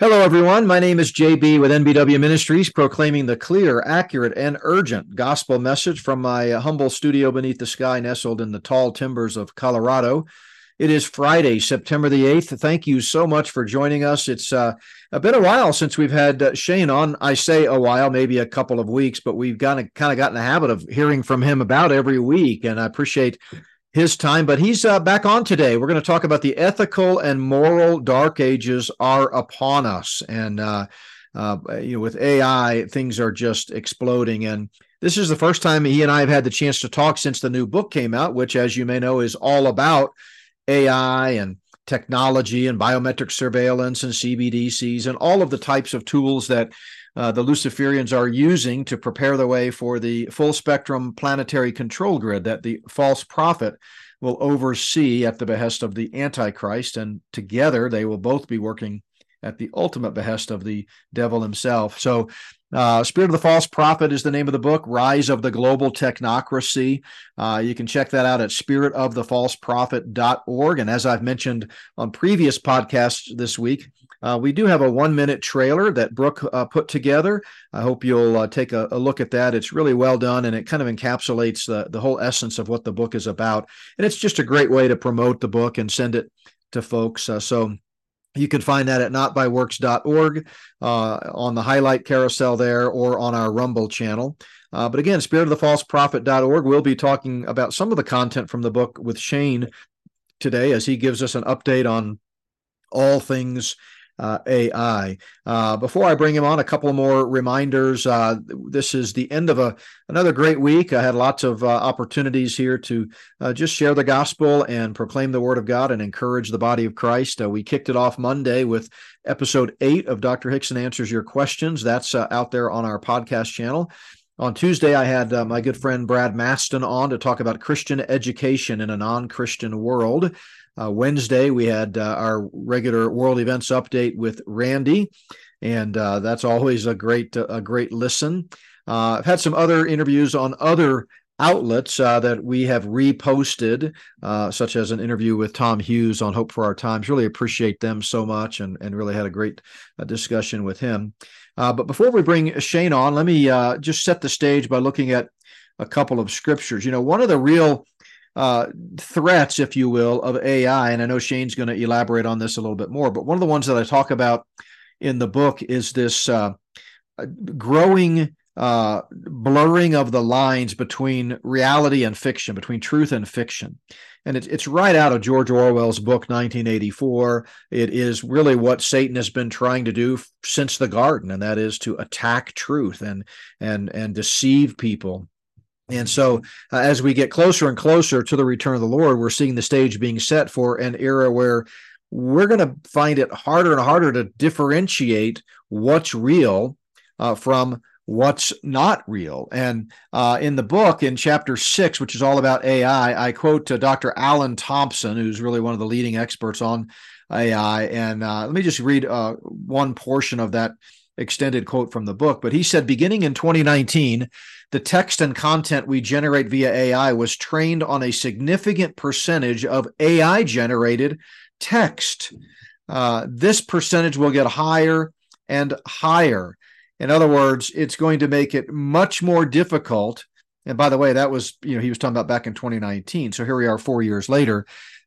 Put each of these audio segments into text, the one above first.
Hello, everyone. My name is JB with NBW Ministries, proclaiming the clear, accurate, and urgent gospel message from my humble studio beneath the sky, nestled in the tall timbers of Colorado. It is Friday, September the 8th. Thank you so much for joining us. It's uh, been a while since we've had uh, Shane on. I say a while, maybe a couple of weeks, but we've kind of kind of gotten the habit of hearing from him about every week. And I appreciate his time, but he's uh, back on today. We're going to talk about the ethical and moral dark ages are upon us, and uh, uh, you know, with AI, things are just exploding. And this is the first time he and I have had the chance to talk since the new book came out, which, as you may know, is all about AI and technology and biometric surveillance and CBDCs and all of the types of tools that uh, the Luciferians are using to prepare the way for the full spectrum planetary control grid that the false prophet will oversee at the behest of the Antichrist. And together they will both be working at the ultimate behest of the devil himself. So, uh, Spirit of the False Prophet is the name of the book, Rise of the Global Technocracy. Uh, you can check that out at spiritofthefalseprophet.org. And as I've mentioned on previous podcasts this week, uh, we do have a one minute trailer that Brooke uh, put together. I hope you'll uh, take a, a, look at that. It's really well done and it kind of encapsulates the, the whole essence of what the book is about. And it's just a great way to promote the book and send it to folks. Uh, so you can find that at notbyworks.org uh, on the highlight carousel there or on our Rumble channel. Uh, but again, spiritofthefalseprophet.org, we'll be talking about some of the content from the book with Shane today as he gives us an update on all things uh, AI. Uh, before I bring him on, a couple more reminders. Uh, this is the end of a another great week. I had lots of uh, opportunities here to uh, just share the gospel and proclaim the word of God and encourage the body of Christ. Uh, we kicked it off Monday with episode eight of Dr. Hixson Answers Your Questions. That's out there on our podcast channel. On Tuesday, I had uh, my good friend Brad Maston on to talk about Christian education in a non Christian world. Uh, Wednesday, we had uh, our regular world events update with Randy, and uh, that's always a great a great listen. Uh, I've had some other interviews on other outlets uh, that we have reposted, uh, such as an interview with Tom Hughes on Hope for Our Times. Really appreciate them so much, and and really had a great discussion with him. but before we bring Shane on, let me just set the stage by looking at a couple of scriptures. You know, one of the real uh, threats, if you will, of AI. And I know Shane's going to elaborate on this a little bit more, but one of the ones that I talk about in the book is this uh, growing uh, blurring of the lines between reality and fiction, between truth and fiction. And it's, it's right out of George Orwell's book, 1984. It is really what Satan has been trying to do since the garden, and that is to attack truth and and and deceive people and so, uh, as we get closer and closer to the return of the Lord, we're seeing the stage being set for an era where we're going to find it harder and harder to differentiate what's real uh, from what's not real. And uh, in the book, in chapter six, which is all about AI, I quote uh, Dr. Alan Thompson, who's really one of the leading experts on AI. And uh, let me just read uh, one portion of that extended quote from the book. But he said, beginning in 2019, the text and content we generate via AI was trained on a significant percentage of AI generated text. Uh, this percentage will get higher and higher. In other words, it's going to make it much more difficult. And by the way, that was, you know, he was talking about back in 2019. So here we are four years later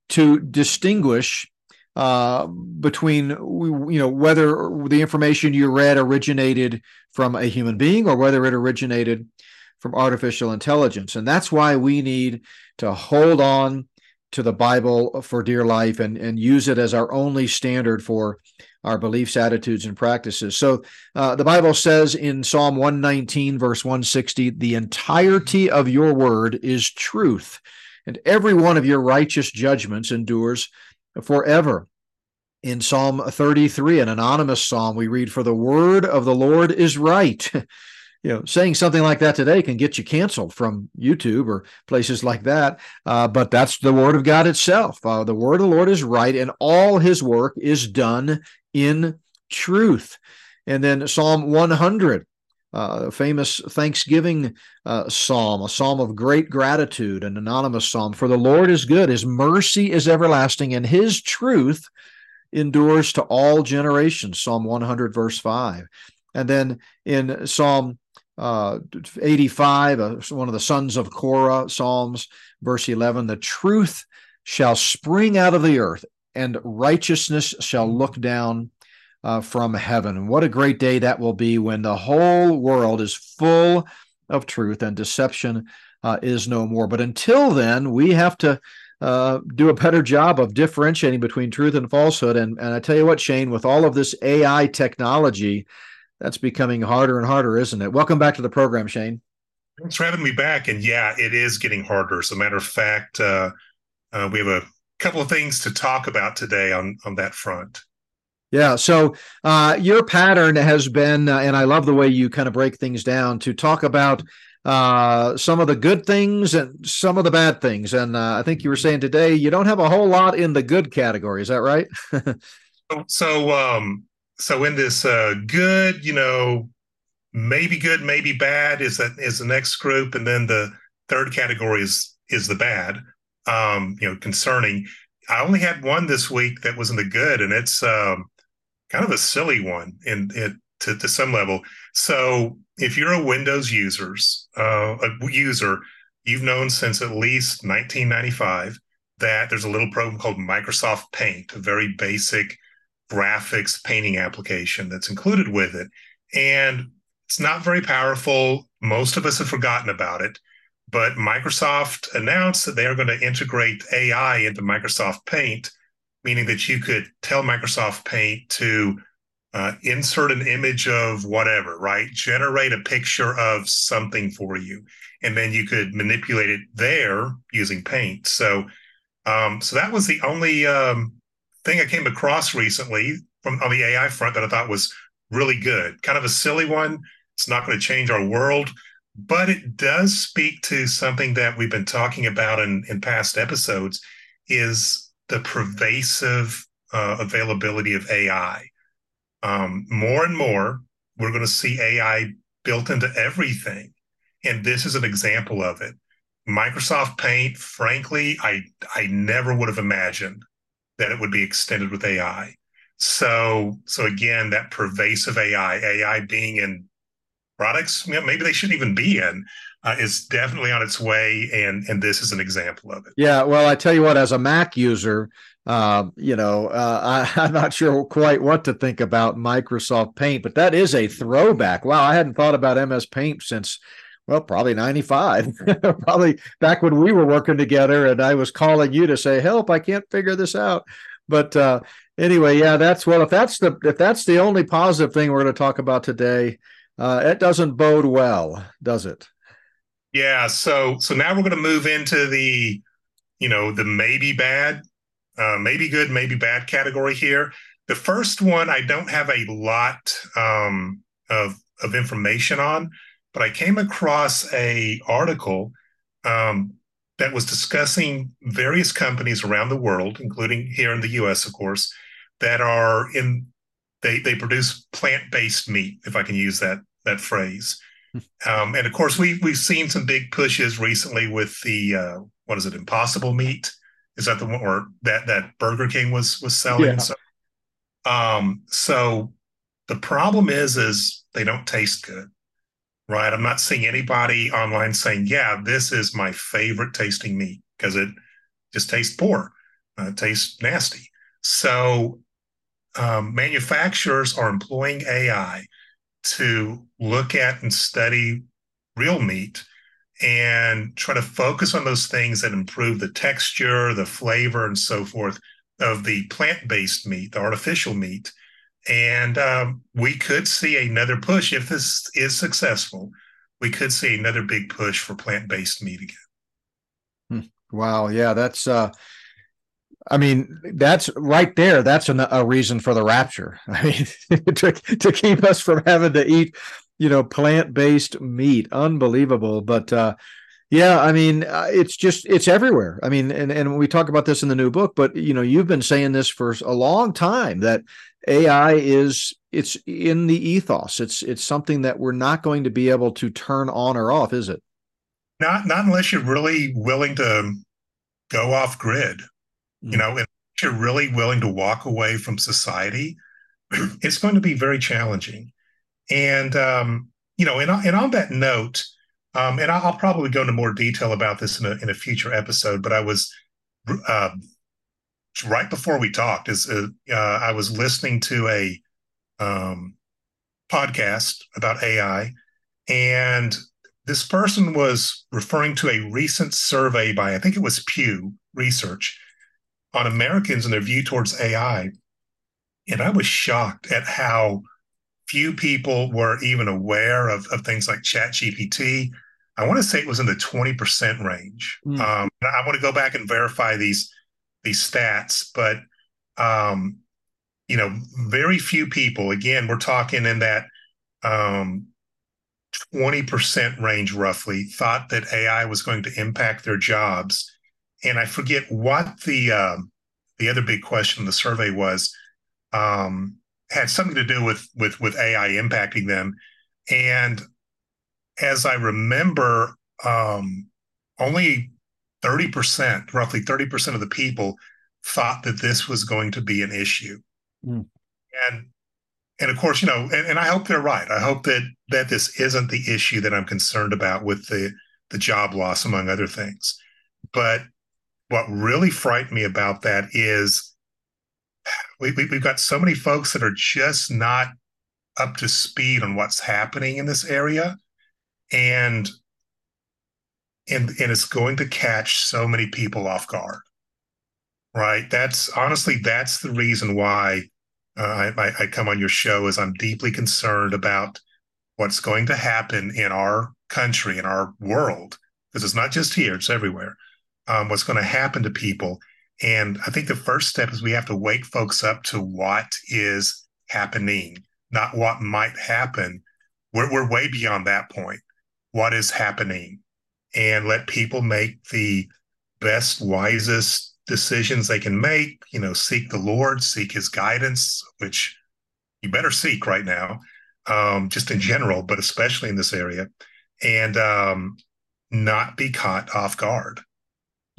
to distinguish uh, between you know whether the information you read originated from a human being or whether it originated from artificial intelligence. And that's why we need to hold on to the bible for dear life and and use it as our only standard for our beliefs attitudes and practices. So uh, the bible says in psalm 119 verse 160 the entirety of your word is truth and every one of your righteous judgments endures forever. In Psalm 33, an anonymous psalm, we read, For the word of the Lord is right. you know, saying something like that today can get you canceled from YouTube or places like that. Uh, but that's the word of God itself. Uh, the word of the Lord is right, and all his work is done in truth. And then Psalm 100, uh, famous Thanksgiving uh, psalm, a psalm of great gratitude, an anonymous psalm. For the Lord is good, his mercy is everlasting, and his truth endures to all generations, Psalm 100, verse 5. And then in Psalm uh, 85, uh, one of the sons of Korah, Psalms, verse 11, the truth shall spring out of the earth, and righteousness shall look down uh, from heaven. What a great day that will be when the whole world is full of truth and deception uh, is no more. But until then, we have to uh, do a better job of differentiating between truth and falsehood. And, and I tell you what, Shane, with all of this AI technology, that's becoming harder and harder, isn't it? Welcome back to the program, Shane. Thanks for having me back. And yeah, it is getting harder. As a matter of fact, uh, uh, we have a couple of things to talk about today on on that front. Yeah. So uh, your pattern has been, uh, and I love the way you kind of break things down to talk about uh, some of the good things and some of the bad things. And uh, I think you were saying today you don't have a whole lot in the good category. Is that right? so, so, um, so in this uh, good, you know, maybe good, maybe bad is that is the next group, and then the third category is is the bad. Um, you know, concerning. I only had one this week that was in the good, and it's um, kind of a silly one in it to, to some level. So if you're a Windows users, uh, a user, you've known since at least 1995 that there's a little program called Microsoft Paint, a very basic graphics painting application that's included with it. And it's not very powerful. Most of us have forgotten about it. But Microsoft announced that they are going to integrate AI into Microsoft Paint meaning that you could tell Microsoft Paint to uh, insert an image of whatever, right? Generate a picture of something for you, and then you could manipulate it there using Paint. So, um, so that was the only um, thing I came across recently from on the AI front that I thought was really good. Kind of a silly one. It's not going to change our world, but it does speak to something that we've been talking about in in past episodes. Is the pervasive uh, availability of AI. Um, more and more, we're going to see AI built into everything. And this is an example of it. Microsoft Paint, frankly, I, I never would have imagined that it would be extended with AI. So, so again, that pervasive AI, AI being in products, maybe they shouldn't even be in, uh, is definitely on its way, and and this is an example of it. Yeah, well, I tell you what, as a Mac user, uh, you know, uh, I, am not sure quite what to think about Microsoft Paint, but that is a throwback. Wow, I hadn't thought about MS Paint since. Well, probably 95, probably back when we were working together and I was calling you to say, help, I can't figure this out. But uh, anyway, yeah, that's well, if that's the if that's the only positive thing we're going to talk about today, uh, it doesn't bode well, does it? Yeah. So so now we're going to move into the, you know, the maybe bad, uh, maybe good, maybe bad category here. The first one I don't have a lot um, of of information on, but I came across a article um, that was discussing various companies around the world, including here in the U.S., of course, that are in they they produce plant based meat, if I can use that that phrase. Um, and of course, we've we've seen some big pushes recently with the uh, what is it, Impossible Meat? Is that the one where that that Burger King was was selling? Yeah. So, um, so the problem is, is they don't taste good, right? I'm not seeing anybody online saying, "Yeah, this is my favorite tasting meat," because it just tastes poor, uh, tastes nasty. So um, manufacturers are employing AI to look at and study real meat and try to focus on those things that improve the texture, the flavor, and so forth of the plant based meat, the artificial meat. And um, we could see another push if this is successful. We could see another big push for plant based meat again. Hmm. Wow. Yeah. That's, uh, I mean, that's right there. That's an, a reason for the rapture. I mean, to, to keep us from having to eat, you know, plant based meat. Unbelievable. But uh, yeah, I mean, uh, it's just it's everywhere. I mean, and and we talk about this in the new book, but you know, you've been saying this for a long time that AI is it's in the ethos. It's it's something that we're not going to be able to turn on or off, is it? Not not unless you're really willing to go off grid you know, and if you're really willing to walk away from society, it's going to be very challenging. And um, you know, and, and on that note, um, and I'll, probably go into more detail about this in a, in a future episode. But I was uh, right before we talked, is uh, uh, I was listening to a um, podcast about AI, and this person was referring to a recent survey by I think it was Pew Research on Americans and their view towards AI, and I was shocked at how few people were even aware of, of things like Chat GPT. I want to say it was in the 20% range. Mm. Um, I want to go back and verify these these stats, but um, you know, very few people, again, we're talking in that um, 20% range roughly, thought that AI was going to impact their jobs. And I forget what the uh, the other big question in the survey was. Um, had something to do with with with AI impacting them. And as I remember, um, only 30%, roughly 30% of the people thought that this was going to be an issue. Mm. And and of course, you know, and, and I hope they're right. I hope that that this isn't the issue that I'm concerned about with the the job loss, among other things. But what really frightened me about that is we, we, we've got so many folks that are just not up to speed on what's happening in this area. And and and it's going to catch so many people off guard right? That's honestly that's the reason why uh, I, I come on your show is i'm deeply concerned about what's going to happen in our country in our world because it's not just here it's everywhere um, what's going to happen to people and I think the first step is we have to wake folks up to what is happening, not what might happen. We're, we're way beyond that point. What is happening? And let people make the best, wisest decisions they can make. You know, seek the Lord, seek his guidance, which you better seek right now, um, just in general, but especially in this area, and um, not be caught off guard.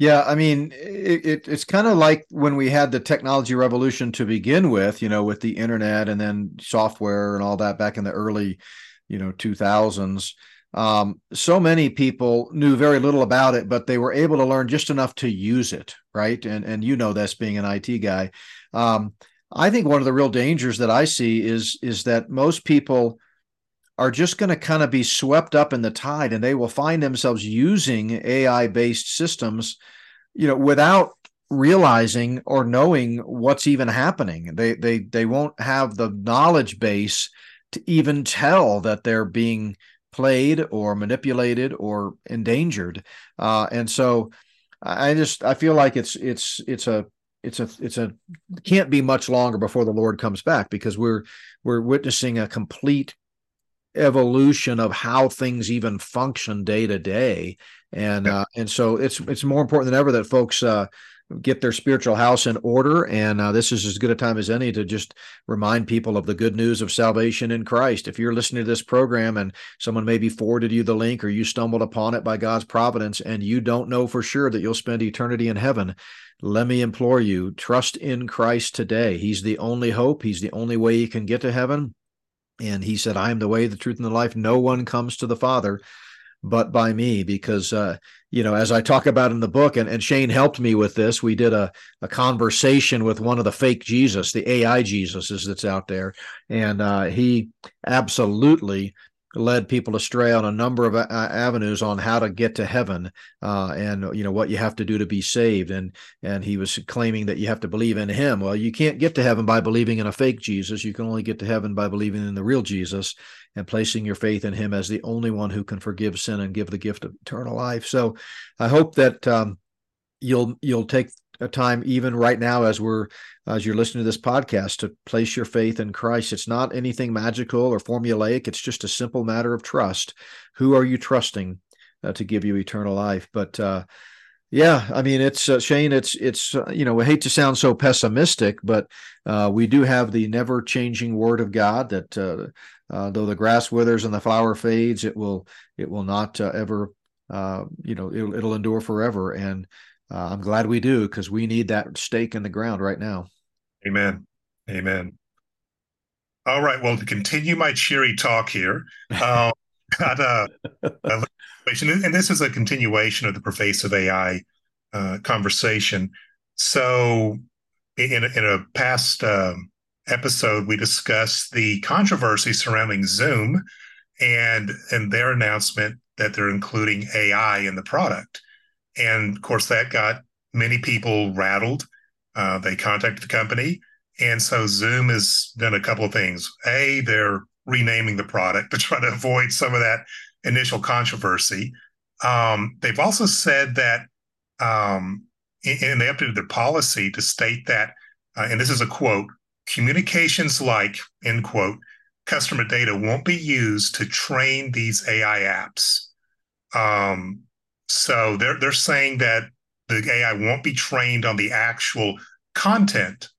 Yeah, I mean, it, it it's kind of like when we had the technology revolution to begin with, you know, with the internet and then software and all that back in the early, you know, 2000s. Um, so many people knew very little about it, but they were able to learn just enough to use it, right? And and you know this being an IT guy. Um, I think one of the real dangers that I see is is that most people are just going to kind of be swept up in the tide and they will find themselves using AI based systems, you know, without realizing or knowing what's even happening. They they they won't have the knowledge base to even tell that they're being played or manipulated or endangered. Uh, and so I just I feel like it's it's it's a it's a it's a can't be much longer before the Lord comes back because we're we're witnessing a complete evolution of how things even function day to day and uh, and so it's it's more important than ever that folks uh, get their spiritual house in order. And uh, this is as good a time as any to just remind people of the good news of salvation in christ. If you're listening to this program and someone maybe forwarded you the link or you stumbled upon it by god's providence and you don't know for sure that you'll spend eternity in heaven let me implore you trust in christ today. He's the only hope. He's the only way you can get to heaven. And he said, I am the way, the truth, and the life. No one comes to the Father but by me because uh, you know as i talk about in the book and, and shane helped me with this we did a, a conversation with one of the fake jesus the ai jesuses that's out there. And uh, he absolutely led people astray on a number of uh, avenues on how to get to heaven uh, and you know what you have to do to be saved. And and he was claiming that you have to believe in him. Well you can't get to heaven by believing in a fake jesus. You can only get to heaven by believing in the real jesus and placing your faith in him as the only one who can forgive sin and give the gift of eternal life. So i hope that um, you'll you'll take a time even right now as we're as you're listening to this podcast to place your faith in Christ. It's not anything magical or formulaic. It's just a simple matter of trust. Who are you trusting uh, to give you eternal life? But uh, yeah, I mean, it's uh, Shane. It's it's uh, you know we hate to sound so pessimistic, but uh, we do have the never changing Word of God that uh, though the grass withers and the flower fades, it will it will not ever you know it'll, it'll endure forever and uh, I'm glad we do because we need that stake in the ground right now. Amen. Amen. All right. Well, to continue my cheery talk here, uh, got a, a and this is a continuation of the pervasive AI uh, conversation. So, in, in a past um, episode, we discussed the controversy surrounding Zoom and and their announcement that they're including AI in the product. And of course, that got many people rattled. Uh, they contacted the company. And so Zoom has done a couple of things. A, they're renaming the product to try to avoid some of that initial controversy. Um, they've also said that, um, and they updated their policy to state that, uh, and this is a quote communications like, end quote, customer data won't be used to train these AI apps. Um, so they're they're saying that the AI won't be trained on the actual content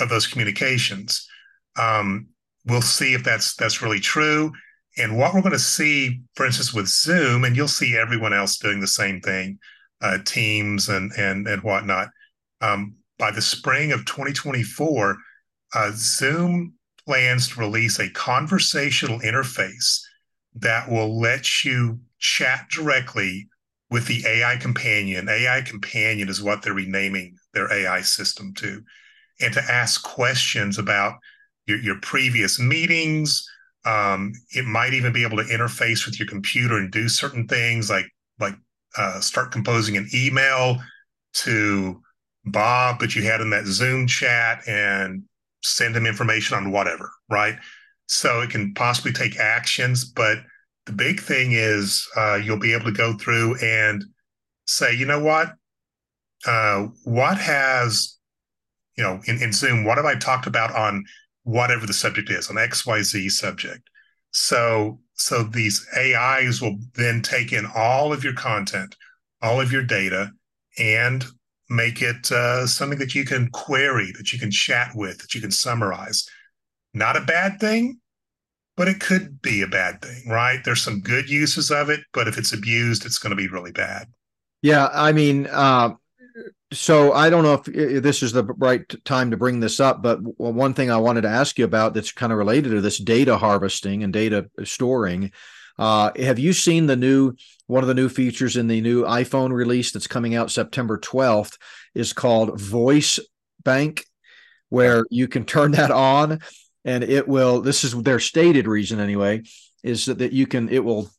of those communications. Um, we'll see if that's that's really true. And what we're going to see, for instance, with Zoom, and you'll see everyone else doing the same thing, uh, Teams and and and whatnot. Um, by the spring of 2024, uh, Zoom plans to release a conversational interface that will let you chat directly with the AI companion. AI companion is what they're renaming their AI system to, and to ask questions about your, your previous meetings. Um, it might even be able to interface with your computer and do certain things like like uh, start composing an email to Bob that you had in that Zoom chat and send him information on whatever, right? So it can possibly take actions, but the big thing is uh, you'll be able to go through and say, you know what, uh, what has, you know, in, in Zoom, what have I talked about on whatever the subject is, on X Y Z subject. So so these AIs will then take in all of your content, all of your data, and make it uh, something that you can query, that you can chat with, that you can summarize. Not a bad thing, but it could be a bad thing, right? There's some good uses of it, but if it's abused, it's going to be really bad. Yeah, I mean, uh, so I don't know if this is the right time to bring this up, but one thing I wanted to ask you about that's kind of related to this data harvesting and data storing. Uh, have you seen the new one of the new features in the new iPhone release that's coming out September 12th is called Voice Bank, where you can turn that on and it will. This is their stated reason anyway, is that, that you can it will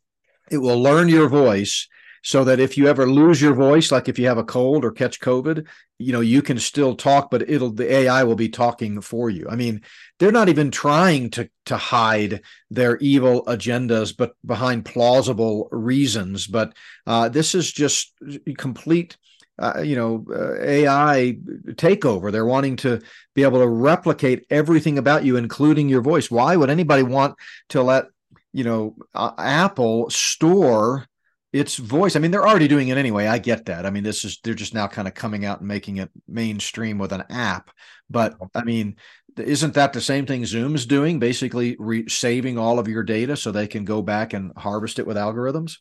it will learn your voice so that if you ever lose your voice, like if you have a cold or catch COVID, you know, you can still talk, but it'll the AI will be talking for you. I mean, they're not even trying to to hide their evil agendas, but behind plausible reasons. But uh, this is just complete. Uh, you know, uh, AI takeover. They're wanting to be able to replicate everything about you, including your voice. Why would anybody want to let you know uh, Apple store its voice. I mean, they're already doing it anyway. I get that. I mean, this is they're just now kind of coming out and making it mainstream with an app. But I mean, isn't that the same thing Zoom's doing? Basically, re- saving all of your data so they can go back and harvest it with algorithms.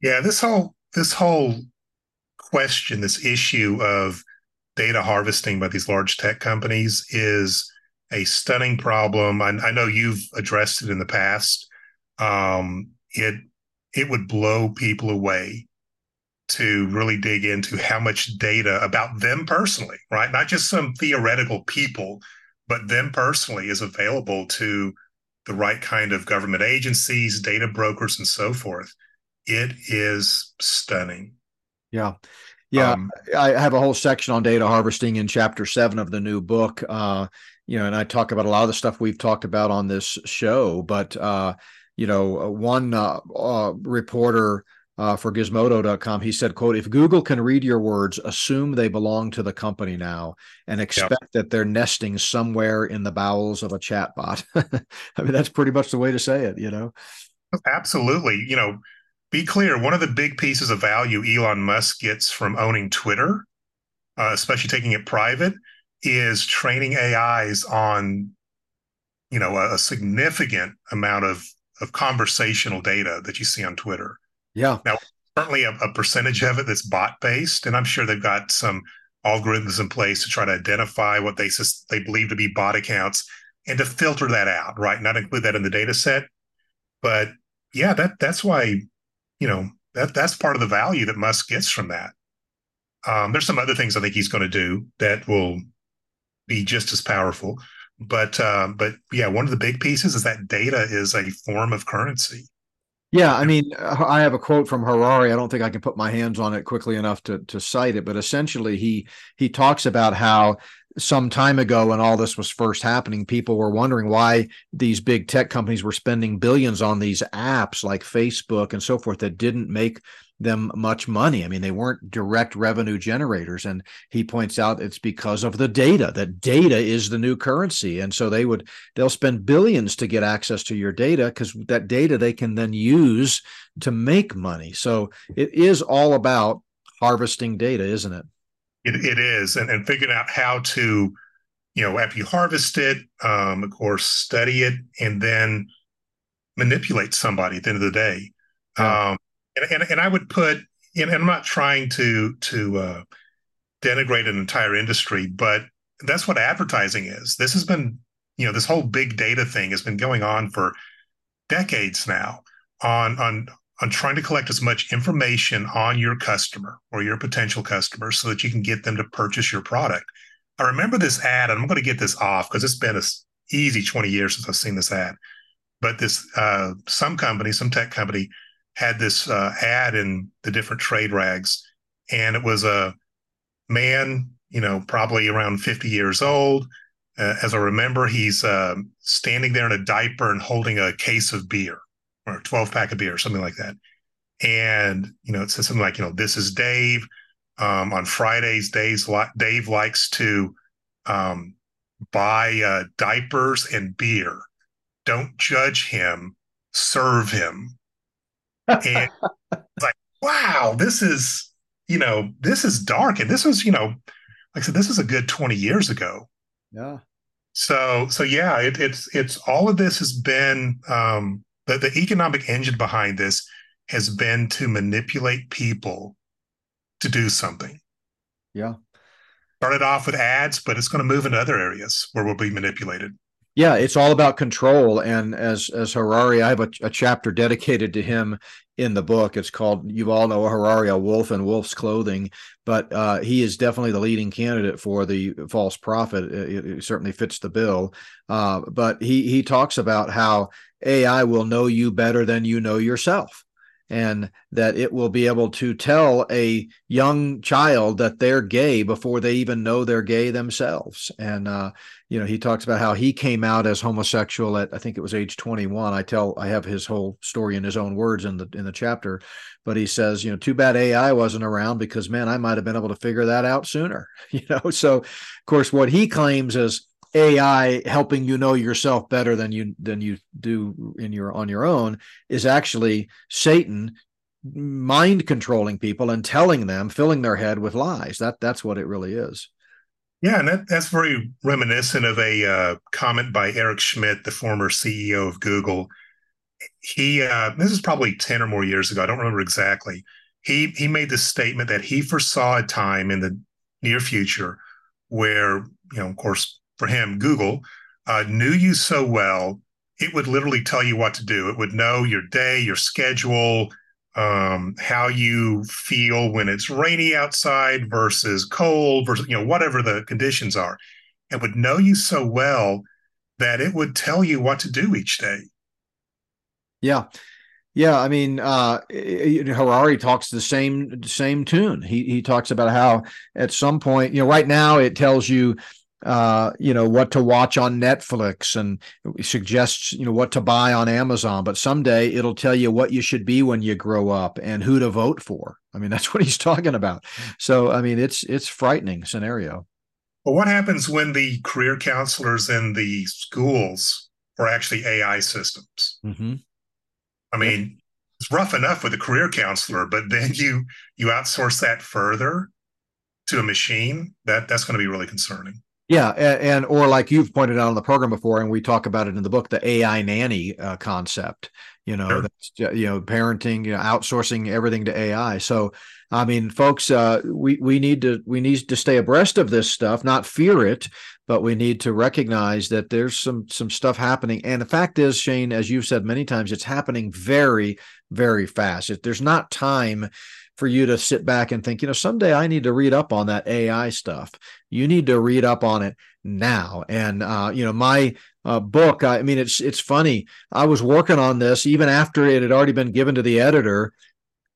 Yeah, this whole this whole question, this issue of data harvesting by these large tech companies is a stunning problem. I, I know you've addressed it in the past. Um, it it would blow people away to really dig into how much data about them personally, right? Not just some theoretical people, but them personally is available to the right kind of government agencies, data brokers, and so forth. It is stunning. Yeah. Yeah. Um, I have a whole section on data harvesting in chapter seven of the new book. Uh, you know, and I talk about a lot of the stuff we've talked about on this show, but uh, you know, one uh, uh, reporter uh, for Gizmodo.com, he said, "quote If Google can read your words, assume they belong to the company now, and expect yep. that they're nesting somewhere in the bowels of a chatbot." I mean, that's pretty much the way to say it. You know, absolutely. You know, be clear. One of the big pieces of value Elon Musk gets from owning Twitter, uh, especially taking it private, is training AIs on you know a, a significant amount of of conversational data that you see on Twitter. Yeah. Now, certainly a, a percentage of it that's bot based, and I'm sure they've got some algorithms in place to try to identify what they they believe to be bot accounts and to filter that out, right? Not include that in the data set. But yeah, that that's why, you know, that that's part of the value that Musk gets from that. Um, there's some other things I think he's going to do that will be just as powerful. But um, but yeah, one of the big pieces is that data is a form of currency. Yeah, I mean, I have a quote from Harari. I don't think I can put my hands on it quickly enough to to cite it, but essentially, he he talks about how some time ago when all this was first happening, people were wondering why these big tech companies were spending billions on these apps like Facebook and so forth that didn't make them much money. I mean, they weren't direct revenue generators. And he points out it's because of the data, that data is the new currency. And so they would, they'll spend billions to get access to your data because that data they can then use to make money. So it is all about harvesting data, isn't it? It, it is, and, and figuring out how to, you know, after you harvest it, um, of course, study it, and then manipulate somebody at the end of the day. Yeah. Um, and, and, and I would put, and I'm not trying to to uh, denigrate an entire industry, but that's what advertising is. This has been, you know, this whole big data thing has been going on for decades now on on on trying to collect as much information on your customer or your potential customer so that you can get them to purchase your product. I remember this ad, and I'm going to get this off because it's been a easy 20 years since I've seen this ad. But this uh, some company, some tech company, had this uh, ad in the different trade rags, and it was a man, you know, probably around 50 years old. Uh, as I remember, he's uh, standing there in a diaper and holding a case of beer or a 12 pack of beer, or something like that. And, you know, it says something like, you know, this is Dave. Um, on Fridays, Dave's Dave likes to um, buy uh, diapers and beer. Don't judge him, serve him. And like, wow, this is, you know, this is dark. And this was, you know, like I said, this was a good 20 years ago. Yeah. So, so yeah, it, it's, it's all of this has been, um, the, the economic engine behind this has been to manipulate people to do something. Yeah. Started off with ads, but it's going to move into other areas where we'll be manipulated. Yeah, it's all about control. And as as Harari, I have a, a chapter dedicated to him in the book. It's called "Yuval Noah Harari: A Wolf in Wolf's Clothing," but uh, he is definitely the leading candidate for the false prophet. It, it certainly fits the bill. Uh, but he he talks about how AI will know you better than you know yourself and that it will be able to tell a young child that they're gay before they even know they're gay themselves. And uh, you know, he talks about how he came out as homosexual at I think it was age 21. I tell I have his whole story in his own words in the in the chapter, but he says, you know, too bad AI wasn't around because man, I might have been able to figure that out sooner. You know, so of course, what he claims is AI helping you know yourself better than you than you do in your on your own is actually Satan mind controlling people and telling them, filling their head with lies. That that's what it really is. Yeah, and that, that's very reminiscent of a uh, comment by Eric Schmidt, the former CEO of Google. He uh, this is probably ten or more years ago. I don't remember exactly. He he made this statement that he foresaw a time in the near future where you know, of course, for him, Google, uh, knew you so well, it would literally tell you what to do. It would know your day, your schedule, um, how you feel when it's rainy outside versus cold versus, you know, whatever the conditions are. It would know you so well that it would tell you what to do each day. Yeah. Yeah, I mean, uh, Harari talks the same same tune. He he talks about how at some point, you know, right now it tells you uh, you know what to watch on Netflix and suggests you know what to buy on Amazon. But someday it'll tell you what you should be when you grow up and who to vote for. I mean, that's what he's talking about. So I mean, it's it's frightening scenario. Well, what happens when the career counselors in the schools are actually AI systems? Mm-hmm. I mean, it's rough enough with a career counselor, but then you you outsource that further to a machine. That that's going to be really concerning. Yeah, and, and, or like you've pointed out on the program before, and we talk about it in the book, the AI nanny uh, concept. You know, sure. that's, you know, parenting, you know, outsourcing everything to AI. So, I mean, folks, uh, we we need to we need to stay abreast of this stuff, not fear it, but we need to recognize that there's some some stuff happening. And the fact is, Shane, as you've said many times, it's happening very, very fast. If there's not time for you to sit back and think, you know, someday I need to read up on that AI stuff. You need to read up on it now. And uh, you know, my uh, book, I mean, it's it's funny. I was working on this even after it had already been given to the editor.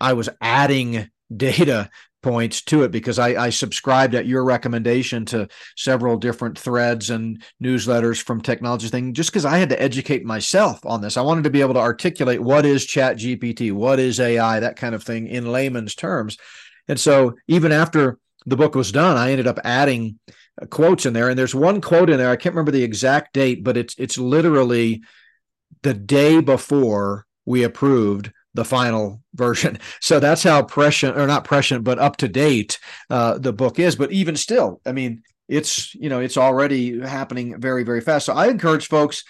I was adding data points to it because I, I, subscribed at your recommendation to several different threads and newsletters from technology thing just because I had to educate myself on this. I wanted to be able to articulate what is chat GPT, what is AI, that kind of thing in layman's terms. And so even after the book was done, I ended up adding uh, quotes in there. And there's one quote in there, I can't remember the exact date, but it's it's literally the day before we approved the final version. So that's how prescient, or not prescient, but up to date uh, the book is. But even still, I mean, it's you know it's already happening very very fast. So I encourage folks.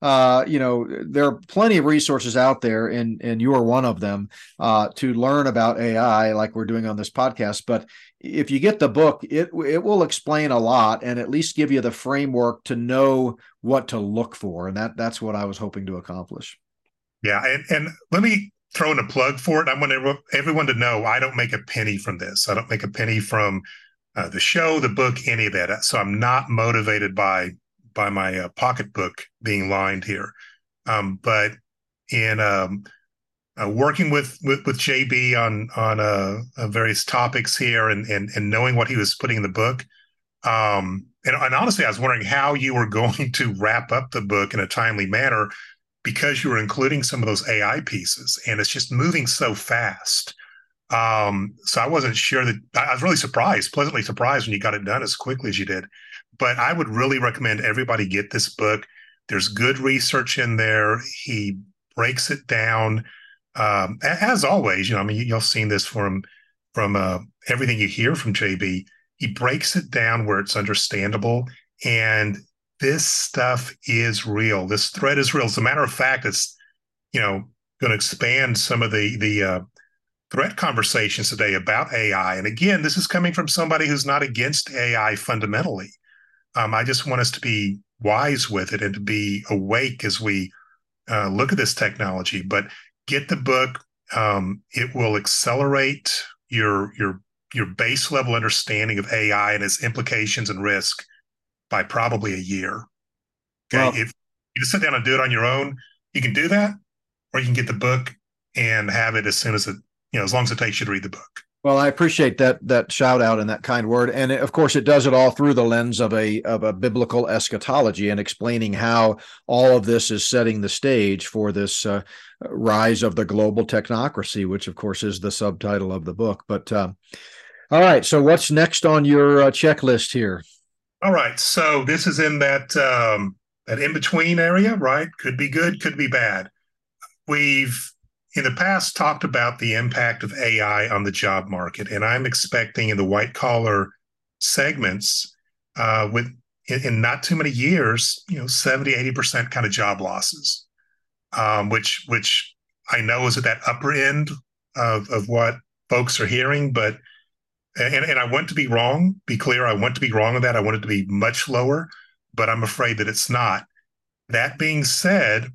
Uh, you know, there are plenty of resources out there, and and you are one of them uh, to learn about AI, like we're doing on this podcast. But if you get the book, it it will explain a lot and at least give you the framework to know what to look for, and that that's what I was hoping to accomplish. Yeah, and, and let me throwing a plug for it. I want everyone to know I don't make a penny from this. I don't make a penny from uh, the show, the book, any of that. So I'm not motivated by by my uh, pocketbook being lined here. Um, but in um, uh, working with, with with JB on on uh, uh, various topics here and, and and knowing what he was putting in the book, um, and, and honestly, I was wondering how you were going to wrap up the book in a timely manner because you were including some of those AI pieces and it's just moving so fast. Um, so I wasn't sure that I was really surprised, pleasantly surprised when you got it done as quickly as you did. But I would really recommend everybody get this book. There's good research in there. He breaks it down. Um, as always, you know, I mean, you've seen this from from uh, everything you hear from JB. He breaks it down where it's understandable, and this stuff is real. This threat is real. As a matter of fact, it's you know going to expand some of the the uh, threat conversations today about AI. And again, this is coming from somebody who's not against AI fundamentally. Um, I just want us to be wise with it and to be awake as we uh, look at this technology. But get the book; um, it will accelerate your your your base level understanding of AI and its implications and risk by probably a year. Okay. Well, if you just sit down and do it on your own, you can do that, or you can get the book and have it as soon as it, you know, as long as it takes you to read the book. Well, I appreciate that that shout out and that kind word, and of course, it does it all through the lens of a of a biblical eschatology and explaining how all of this is setting the stage for this uh, rise of the global technocracy, which of course is the subtitle of the book. But uh, all right, so what's next on your uh, checklist here? All right. So this is in that um, that in between area, right? Could be good, could be bad. We've in the past talked about the impact of AI on the job market, and I'm expecting in the white collar segments uh, with in, in, not too many years, you know, 70, 80% kind of job losses, um, which which I know is at that upper end of, of what folks are hearing, but and, and I want to be wrong, be clear, I want to be wrong on that. I want it to be much lower, but I'm afraid that it's not. That being said,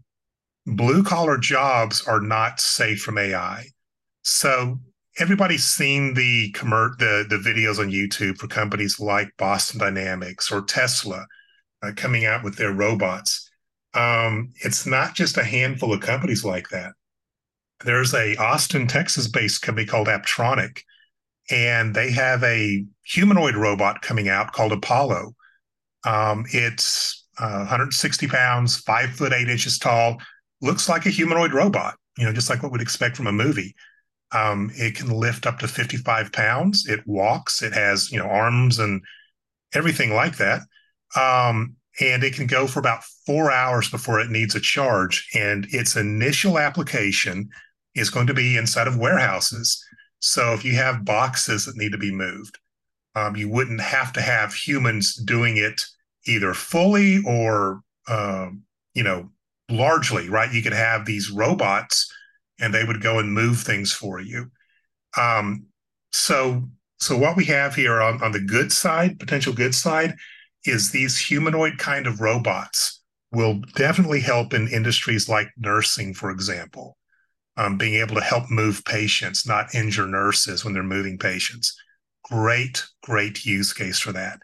blue collar jobs are not safe from AI. So everybody's seen the commer- the the videos on YouTube for companies like Boston Dynamics or Tesla uh, coming out with their robots. Um, it's not just a handful of companies like that. There's a Austin, Texas based company called Apptronik and they have a humanoid robot coming out called Apollo. Um, it's uh, 160 pounds, five foot eight inches tall, looks like a humanoid robot, you know, just like what we'd expect from a movie. Um, it can lift up to 55 pounds. It walks. It has, you know, arms and everything like that. Um, and it can go for about four hours before it needs a charge. And its initial application is going to be inside of warehouses so if you have boxes that need to be moved, um, you wouldn't have to have humans doing it either fully or um, you know largely right? You could have these robots and they would go and move things for you. Um, so so what we have here on, on the good side potential good side is these humanoid kind of robots will definitely help in industries like nursing for example um, being able to help move patients not injure nurses when they're moving patients great great use case for that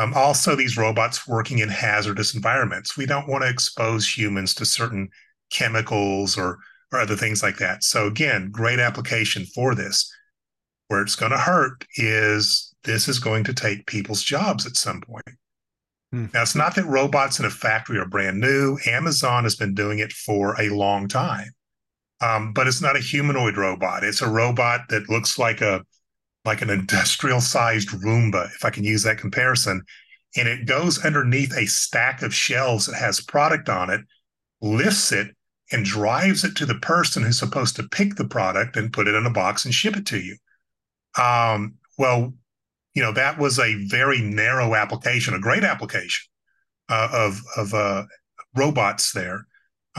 um, also, these robots working in hazardous environments. We don't want to expose humans to certain chemicals or, or other things like that. So, again, great application for this. Where it's going to hurt is this is going to take people's jobs at some point. Hmm. Now, it's not that robots in a factory are brand new. Amazon has been doing it for a long time. Um, but it's not a humanoid robot. It's a robot that looks like a like an industrial sized Roomba, if I can use that comparison. And it goes underneath a stack of shelves that has product on it, lifts it, and drives it to the person who's supposed to pick the product and put it in a box and ship it to you. Um, well, you know, that was a very narrow application, a great application uh, of, of uh, robots there.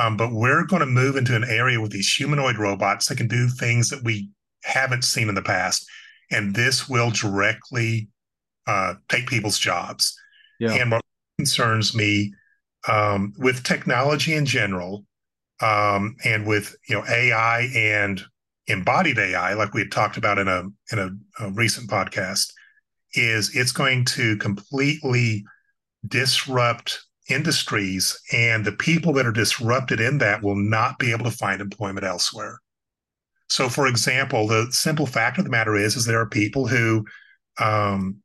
Um, but we're going to move into an area with these humanoid robots that can do things that we haven't seen in the past and this will directly uh, take people's jobs. Yeah. And what concerns me um, with technology in general, um, and with you know AI and embodied AI, like we had talked about in a in a, a recent podcast, is it's going to completely disrupt industries, and the people that are disrupted in that will not be able to find employment elsewhere. So, for example, the simple fact of the matter is, is there are people who, um,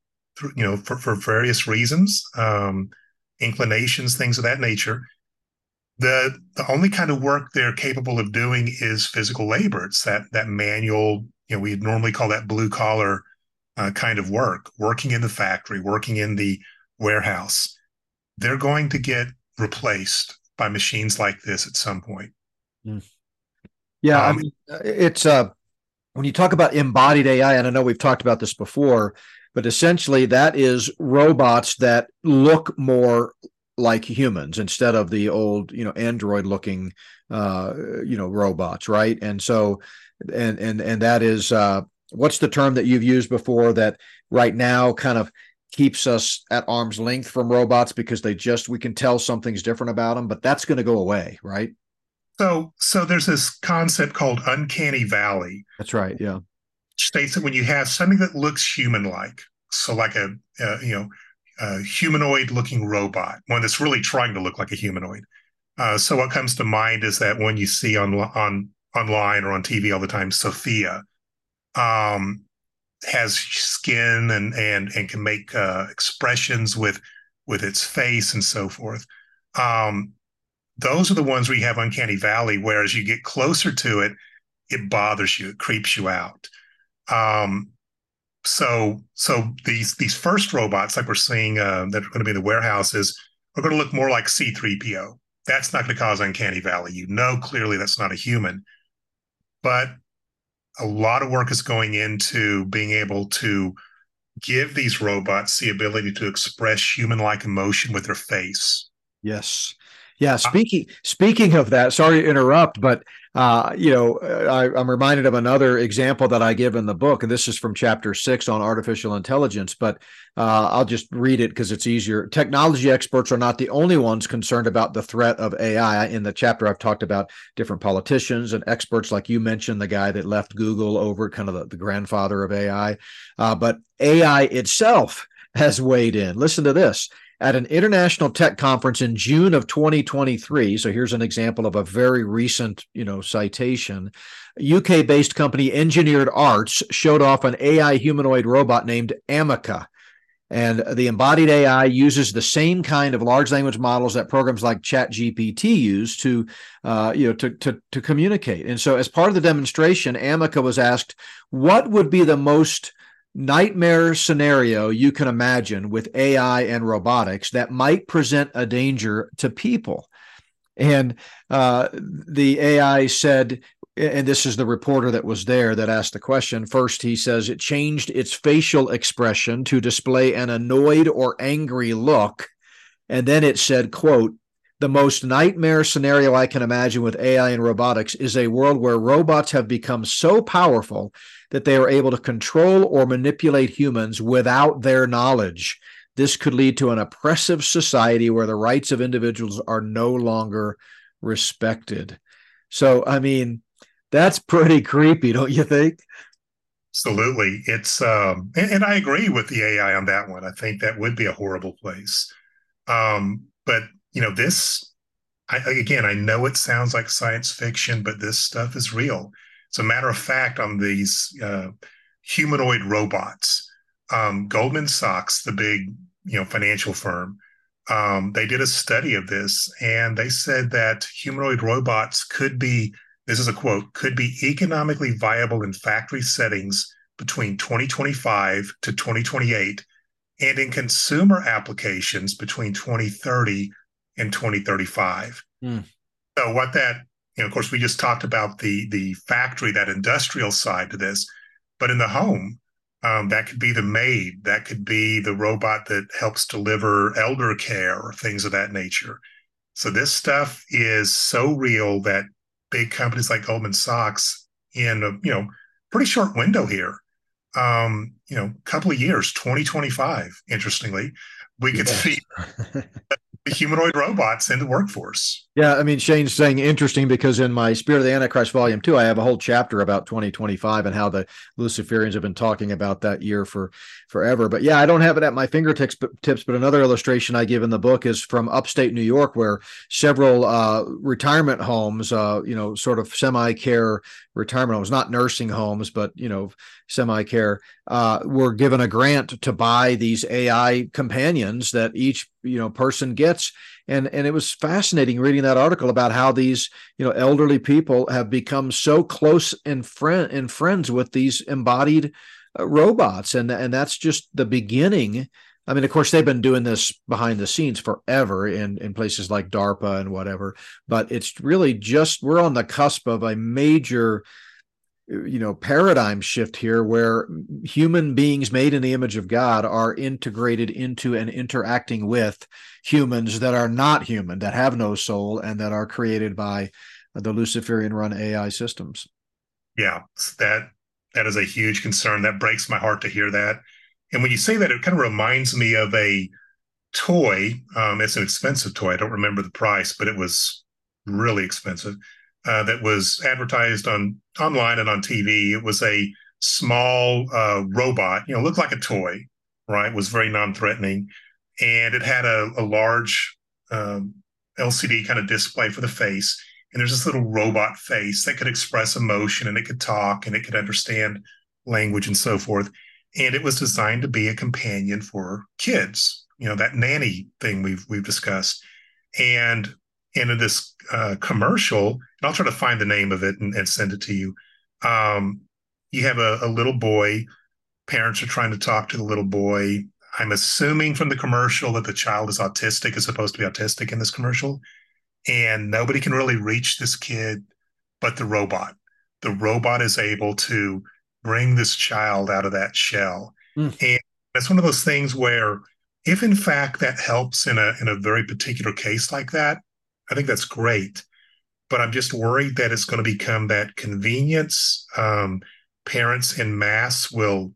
you know, for, for various reasons, um, inclinations, things of that nature, the the only kind of work they're capable of doing is physical labor. It's that that manual, you know, we normally call that blue collar uh, kind of work, working in the factory, working in the warehouse. They're going to get replaced by machines like this at some point. Mm. Yeah, um, I mean, it's uh, when you talk about embodied AI, and I know we've talked about this before, but essentially that is robots that look more like humans instead of the old, you know, android looking, uh, you know, robots, right? And so, and and and that is uh, what's the term that you've used before that right now kind of keeps us at arm's length from robots because they just we can tell something's different about them, but that's going to go away, right? So, so there's this concept called uncanny valley. That's right. Yeah. States that when you have something that looks human-like, so like a, a you know a humanoid-looking robot, one that's really trying to look like a humanoid. Uh, so what comes to mind is that when you see on on online or on TV all the time, Sophia um, has skin and and and can make uh, expressions with with its face and so forth. Um, those are the ones you have uncanny valley where as you get closer to it it bothers you it creeps you out. Um, so so these these first robots like we're seeing uh, that are going to be in the warehouses are going to look more like c3po. That's not going to cause uncanny valley. You know clearly that's not a human. But a lot of work is going into being able to give these robots the ability to express human-like emotion with their face. Yes yeah, uh, speaking speaking of that, sorry to interrupt, but uh, you know, I, am reminded of another example that I give in the book, and this is from chapter six on artificial intelligence. But uh, I'll just read it because it's easier. Technology experts are not the only ones concerned about the threat of AI. In the chapter, I've talked about different politicians and experts, like you mentioned, the guy that left Google over, kind of the, the grandfather of AI. Uh, but AI itself has weighed in. Listen to this at an international tech conference in June of 2023. So here's an example of a very recent, you know, citation. UK-based company Engineered Arts showed off an AI humanoid robot named Ameca. And the embodied AI uses the same kind of large language models that programs like ChatGPT use to, uh, you know, to, to to communicate. And so, as part of the demonstration, Ameca was asked, "What would be the most nightmare scenario you can imagine with AI and robotics that might present a danger to people. And uh, the AI said, and this is the reporter that was there that asked the question. First, he says it changed its facial expression to display an annoyed or angry look. And then it said, quote, the most nightmare scenario I can imagine with AI and robotics is a world where robots have become so powerful that they are able to control or manipulate humans without their knowledge. This could lead to an oppressive society where the rights of individuals are no longer respected. So, I mean, that's pretty creepy, don't you think? Absolutely. It's um and, and, I agree with the AI on that one. I think that would be a horrible place. Um, but you know, this I, again, I know it sounds like science fiction, but this stuff is real. As a matter of fact, on these uh, humanoid robots, um, Goldman Sachs, the big you know financial firm, um, they did a study of this, and they said that humanoid robots could be this is a quote could be economically viable in factory settings between 2025 to 2028 and in consumer applications between 2030 and 2035 mm. so what that you know of course we just talked about the the factory that industrial side to this but in the home um, that could be the maid that could be the robot that helps deliver elder care or things of that nature so this stuff is so real that big companies like Goldman Sachs in a you know pretty short window here. Um, you know, a couple of years, 2025, interestingly, we could see humanoid robots in the workforce. Yeah, I mean, Shane's saying interesting because in my Spirit of the Antichrist Volume Two, I have a whole chapter about 2025 and how the Luciferians have been talking about that year for forever. But yeah, I don't have it at my fingertips. But, tips, but another illustration I give in the book is from upstate New York, where several uh, retirement homes, uh, you know, sort of semi-care retirement homes, not nursing homes, but you know, semi-care, uh, were given a grant to buy these AI companions that each you know person gets. And and it was fascinating reading that article about how these you know elderly people have become so close and friend and friends with these embodied uh, robots. And and that's just the beginning I mean, of course, they've been doing this behind the scenes forever in, in places like DARPA and whatever, but it's really just we're on the cusp of a major you know paradigm shift here where human beings made in the image of god are integrated into and interacting with humans that are not human that have no soul and that are created by the luciferian run ai systems. Yeah that that is a huge concern that breaks my heart to hear that and when you say that it kind of reminds me of a toy um, it's an expensive toy i don't remember the price but it was really expensive uh, that was advertised on online and on TV. It was a small uh, robot, you know, looked like a toy, right? Was very non-threatening, and it had a, a large um, LCD kind of display for the face. And there's this little robot face that could express emotion and it could talk and it could understand language and so forth. And it was designed to be a companion for kids, you know, that nanny thing we've we've discussed. And in this uh, commercial, and I'll try to find the name of it and, and send it to you. Um, you have a, a, little boy. Parents are trying to talk to the little boy. I'm assuming from the commercial that the child is autistic, is supposed to be autistic in this commercial, and nobody can really reach this kid but the robot. The robot is able to bring this child out of that shell, mm. and that's one of those things where, if in fact that helps in a in a very particular case like that, I think that's great, but I'm just worried that it's going to become that convenience. Um, parents in mass will,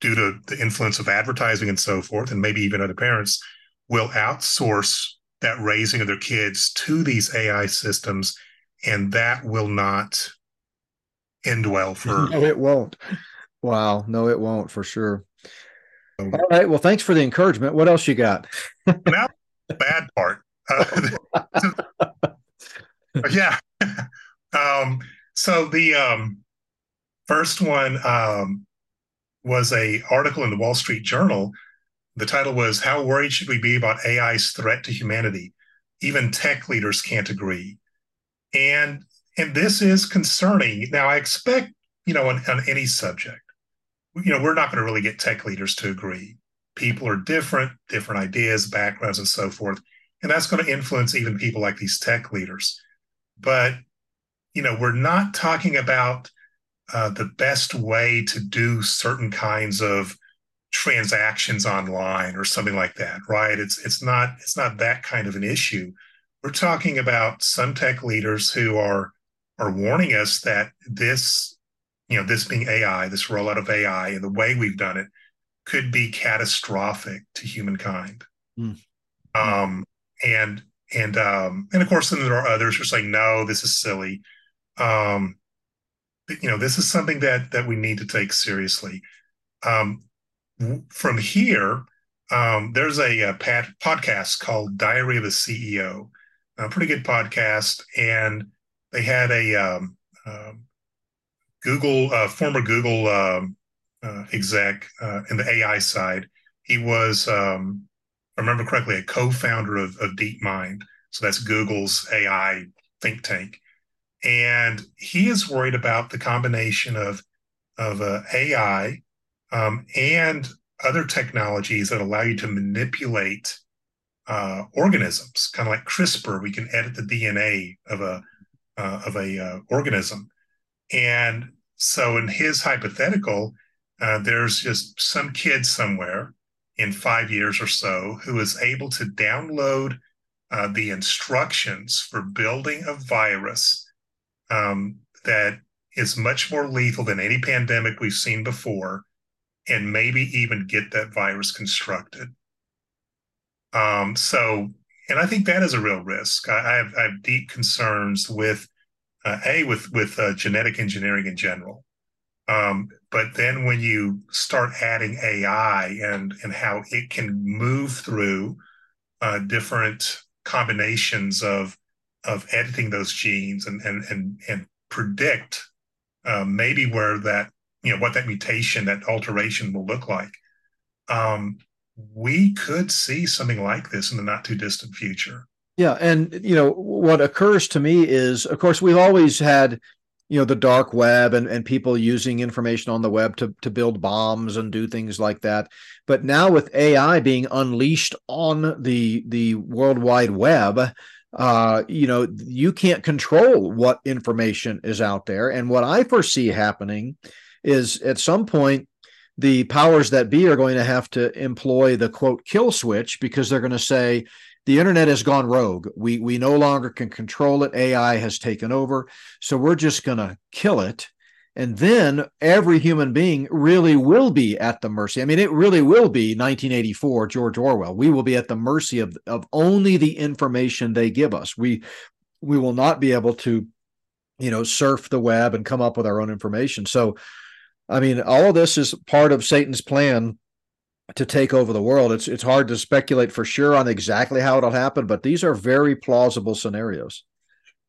due to the influence of advertising and so forth, and maybe even other parents, will outsource that raising of their kids to these AI systems, and that will not end well for. No, it won't. Wow, no, it won't for sure. All right. Well, thanks for the encouragement. What else you got? now, the bad part. Uh, yeah. um, so the um, first one um, was a article in the Wall Street Journal. The title was "How Worried Should We Be About AI's Threat to Humanity?" Even tech leaders can't agree, and and this is concerning. Now, I expect you know on, on any subject, you know, we're not going to really get tech leaders to agree. People are different, different ideas, backgrounds, and so forth and that's going to influence even people like these tech leaders. But you know, we're not talking about uh, the best way to do certain kinds of transactions online or something like that, right? It's it's not it's not that kind of an issue. We're talking about some tech leaders who are are warning us that this, you know, this being AI, this rollout of AI and the way we've done it could be catastrophic to humankind. Mm. Um, and and um, and of course, then there are others who are saying, no, this is silly. Um, you know, this is something that that we need to take seriously. Um, from here, um, there's a, a pad, podcast called Diary of a CEO, a pretty good podcast, and they had a um, um, Google uh, former Google um, uh, exec uh, in the AI side. He was, um, I remember correctly, a co-founder of, of DeepMind. So that's Google's AI think tank, and he is worried about the combination of of uh, AI um, and other technologies that allow you to manipulate uh, organisms, kind of like CRISPR. We can edit the DNA of a uh, of a uh, organism, and so in his hypothetical, uh, there's just some kid somewhere in five years or so who is able to download uh, the instructions for building a virus um, that is much more lethal than any pandemic we've seen before and maybe even get that virus constructed. Um, so, and I think that is a real risk. I, I, have, I have, deep concerns with uh, a with with uh, genetic engineering in general. Um, but then when you start adding AI and and how it can move through uh, different combinations of of editing those genes and and and and predict uh, maybe where that you know what that mutation that alteration will look like um, we could see something like this in the not too distant future yeah and you know what occurs to me is of course we've always had you know the dark web and, and people using information on the web to, to build bombs and do things like that but now with ai being unleashed on the the world wide web uh, you know, you can't control what information is out there. And what I foresee happening is at some point the powers that be are going to have to employ the quote kill switch because they're going to say the internet has gone rogue. We we no longer can control it. AI has taken over. So we're just going to kill it. And then every human being really will be at the mercy. I mean, it really will be 1984, George Orwell. We will be at the mercy of, of only the information they give us. We we will not be able to, you know, surf the web and come up with our own information. So I mean, all of this is part of Satan's plan to take over the world. It's it's hard to speculate for sure on exactly how it'll happen, but these are very plausible scenarios.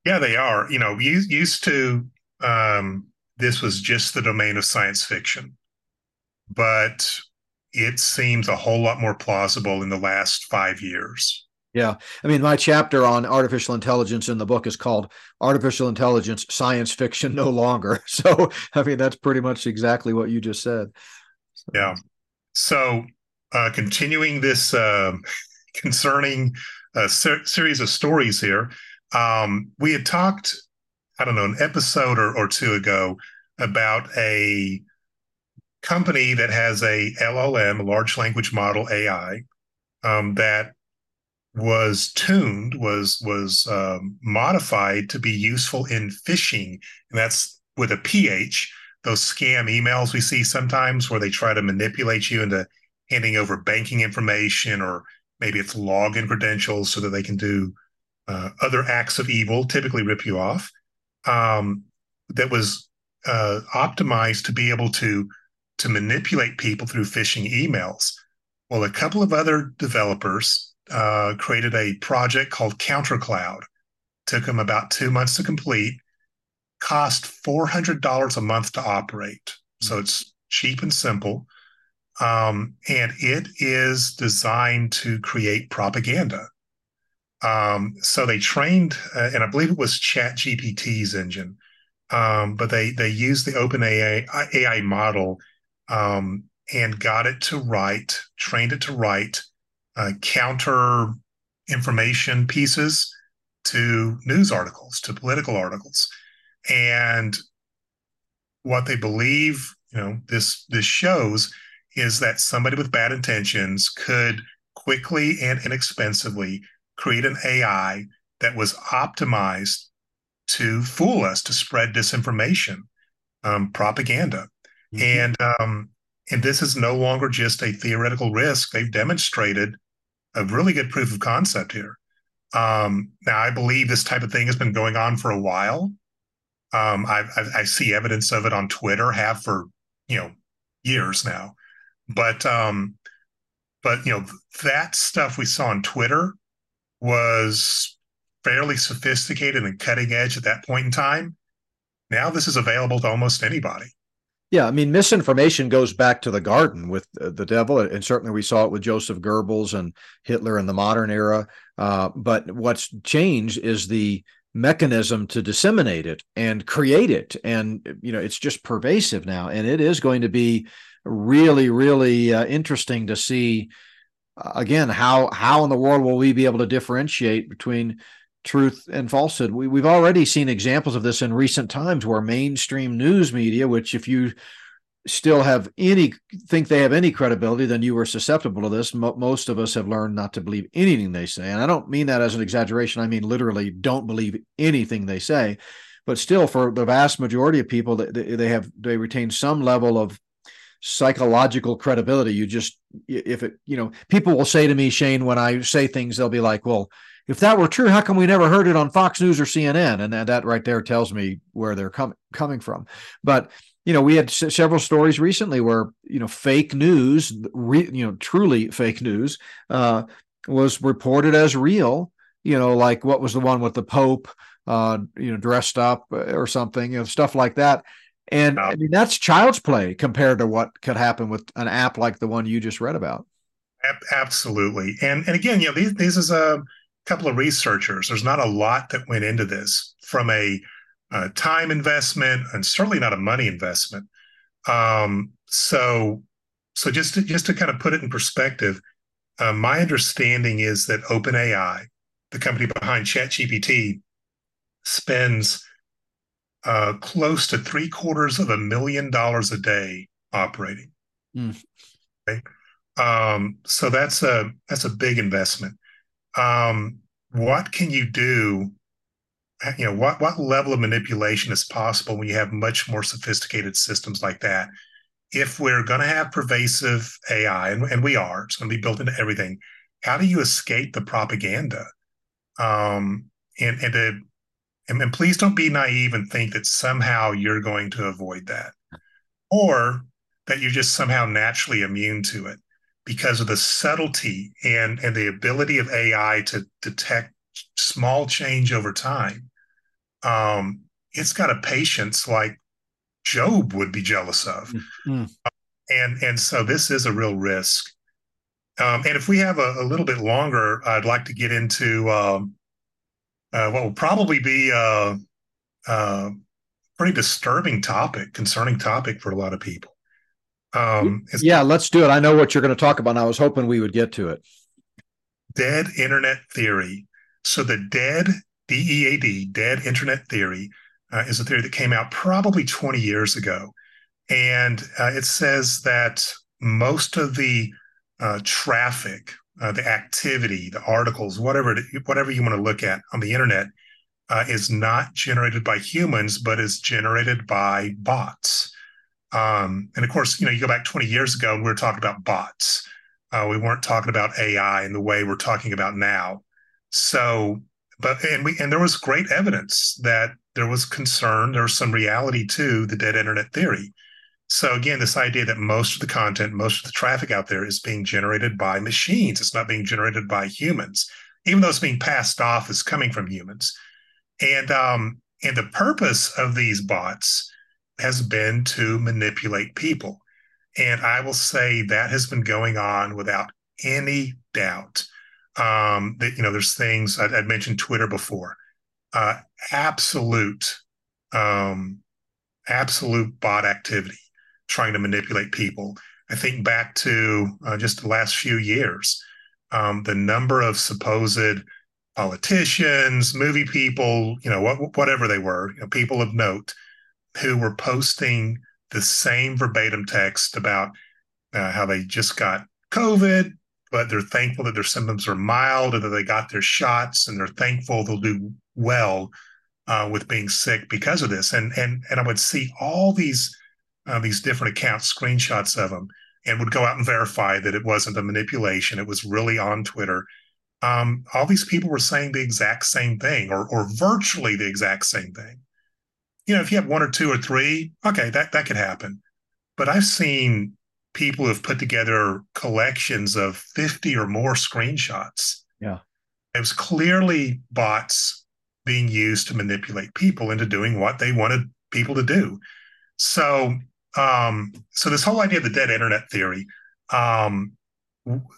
Yeah, they are. You know, used to um, this was just the domain of science fiction, but it seems a whole lot more plausible in the last five years. Yeah. I mean, my chapter on artificial intelligence in the book is called Artificial Intelligence Science Fiction No Longer. So, I mean, that's pretty much exactly what you just said. So. Yeah. So, uh, continuing this uh, concerning uh, ser- series of stories here, um, we had talked, I don't know, an episode or, or two ago about a company that has a LLM, a large language model AI, um, that was tuned was was um, modified to be useful in phishing and that's with a ph those scam emails we see sometimes where they try to manipulate you into handing over banking information or maybe it's login credentials so that they can do uh, other acts of evil typically rip you off um, that was uh, optimized to be able to to manipulate people through phishing emails. Well a couple of other developers uh, created a project called CounterCloud. Took them about two months to complete. Cost four hundred dollars a month to operate, so mm-hmm. it's cheap and simple. Um, and it is designed to create propaganda. Um, so they trained, uh, and I believe it was Chat GPT's engine, um, but they they used the Open AI, AI model um, and got it to write, trained it to write uh, counter information pieces to news articles, to political articles. And what they believe, you know, this this shows is that somebody with bad intentions could quickly and inexpensively create an AI that was optimized to fool us, to spread disinformation, um, propaganda. Mm-hmm. And um, and this is no longer just a theoretical risk. They've demonstrated a really good proof of concept here. Um, now, I believe this type of thing has been going on for a while. Um, I, I, I, see evidence of it on Twitter, have for you know years now. But um, but you know that stuff we saw on Twitter was fairly sophisticated and cutting edge at that point in time. Now this is available to almost anybody. Yeah, I mean, misinformation goes back to the garden with the devil, and certainly we saw it with Joseph Goebbels and Hitler in the modern era. Uh, but what's changed is the mechanism to disseminate it and create it, and you know, it's just pervasive now, and it is going to be really, really uh, interesting to see. Uh, again, how how in the world will we be able to differentiate between truth and falsehood. We, we've already seen examples of this in recent times where mainstream news media, which if you still have any think they have any credibility, then you are susceptible to this. Mo- most of us have learned not to believe anything they say, and I don't mean that as an exaggeration. I mean literally, don't believe anything they say. But still, for the vast majority of people, they, they have they retain some level of psychological credibility. You just if it you know people will say to me, Shane, when I say things, they'll be like, well if that were true, how come we never heard it on Fox News or CNN? And that, that right there tells me where they're com- coming from. But you know, we had s- several stories recently where you know fake news, re- you know, truly fake news, uh, was reported as real. You know, like what was the one with the Pope, uh, you know, dressed up uh, or something, you know, stuff like that. And I mean, that's child's play compared to what could happen with an app like the one you just read about. Absolutely, and and again, you know, these this is a couple of researchers. There's not a lot that went into this from a, a time investment and certainly not a money investment. Um, so, so just to, just to kind of put it in perspective, uh, my understanding is that OpenAI, the company behind ChatGPT, spends uh, close to three quarters of a million dollars a day operating. Mm. Okay? Um, so that's a that's a big investment um, what can you do? You know, what what level of manipulation is possible when you have much more sophisticated systems like that? If we're going to have pervasive AI, and, and we are, it's going to be built into everything. How do you escape the propaganda? Um, and and to, and, and please don't be naive and think that somehow you're going to avoid that, or that you're just somehow naturally immune to it because of the subtlety and and the ability of AI to detect small change over time. Um, it's got a patience like Job would be jealous of, mm-hmm. and and so this is a real risk. Um, and if we have a, a, little bit longer, I'd like to get into um, uh, what will probably be a, a pretty disturbing topic, concerning topic for a lot of people. Um, yeah, let's do it. I know what you're going to talk about. And I was hoping we would get to it. Dead internet theory. So the dead DEAD, dead internet theory, uh, is a theory that came out probably 20 years ago, and uh, it says that most of the uh, traffic, uh, the activity, the articles, whatever whatever you want to look at on the internet, uh, is not generated by humans, but is generated by bots. Um, and of course, you know, you go back 20 years ago and we were talking about bots. Uh, we weren't talking about AI in the way we're talking about now. So, but and we and there was great evidence that there was concern, there was some reality to the dead internet theory. So again, this idea that most of the content, most of the traffic out there is being generated by machines. It's not being generated by humans, even though it's being passed off as coming from humans. And um, and the purpose of these bots has been to manipulate people. And I will say that has been going on without any doubt. Um, that you know, there's things I'd, I'd mentioned Twitter before. Uh, absolute, um, absolute bot activity trying to manipulate people. I think back to uh, just the last few years, um, the number of supposed politicians, movie people, you know, what, whatever they were, you know, people of note who were posting the same verbatim text about uh, how they just got COVID, but they're thankful that their symptoms are mild and that they got their shots, and they're thankful they'll do well uh, with being sick because of this. And and and I would see all these uh, these different accounts, screenshots of them, and would go out and verify that it wasn't a manipulation; it was really on Twitter. Um, all these people were saying the exact same thing, or or virtually the exact same thing. You know, if you have one or two or three, okay, that that could happen. But I've seen people who have put together collections of 50 or more screenshots. Yeah. It was clearly bots being used to manipulate people into doing what they wanted people to do. So, um, so this whole idea of the dead internet theory um,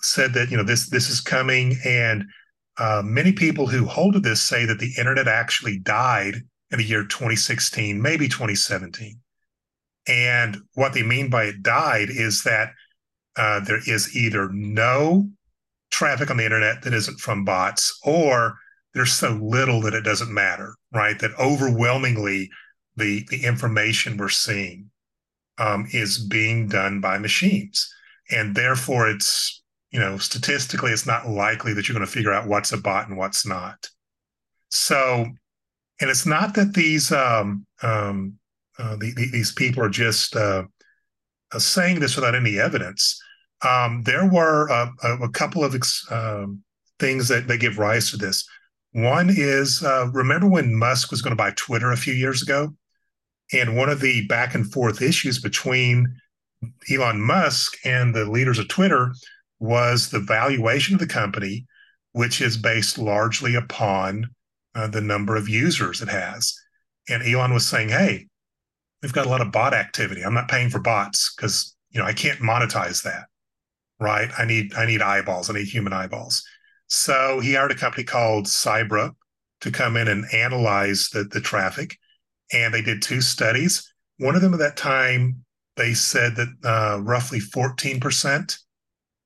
said that you know this this is coming, and uh, many people who hold to this say that the internet actually died in the year 2016, maybe 2017. And what they mean by it died is that uh, there is either no traffic on the internet that isn't from bots, or there's so little that it doesn't matter, right? That overwhelmingly the the information we're seeing um, is being done by machines, and therefore it's you know statistically it's not likely that you're going to figure out what's a bot and what's not. So, and it's not that these um, um, uh, the, the, these people are just uh, uh, saying this without any evidence. Um, there were a, a, couple of ex, um, things that, that give rise to this. One is uh, remember when Musk was going to buy Twitter a few years ago? And one of the back and forth issues between Elon Musk and the leaders of Twitter was the valuation of the company, which is based largely upon uh, the number of users it has. And Elon was saying, hey, we've got a lot of bot activity. I'm not paying for bots because you know I can't monetize that. Right. I need I need eyeballs. I need human eyeballs. So he hired a company called Cyabra to come in and analyze the, the traffic. And they did two studies. One of them at that time, they said that uh, roughly 14%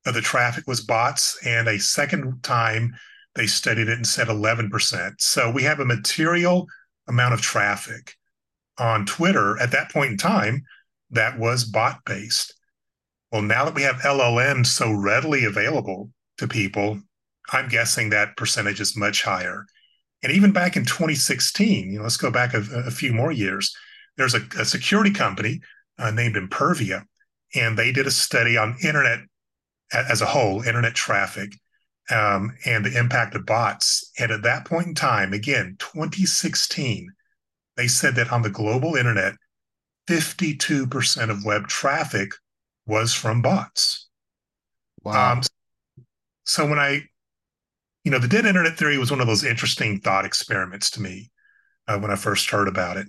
of the traffic was bots. And a second time, they studied it and said 11%. So we have a material amount of traffic on Twitter at that point in time that was bot based. Well, now that we have LLMs so readily available to people, I'm guessing that percentage is much higher. And even back in 2016, you know, let's go back a, a few more years. There's a, a security company uh, named Imperva, and they did a study on internet as a whole, internet traffic, um, and the impact of bots. And at that point in time, again, 2016, they said that on the global internet, 52% of web traffic was from bots. Wow. Um, so when I, you know, the dead internet theory was one of those interesting thought experiments to me uh, when I first heard about it.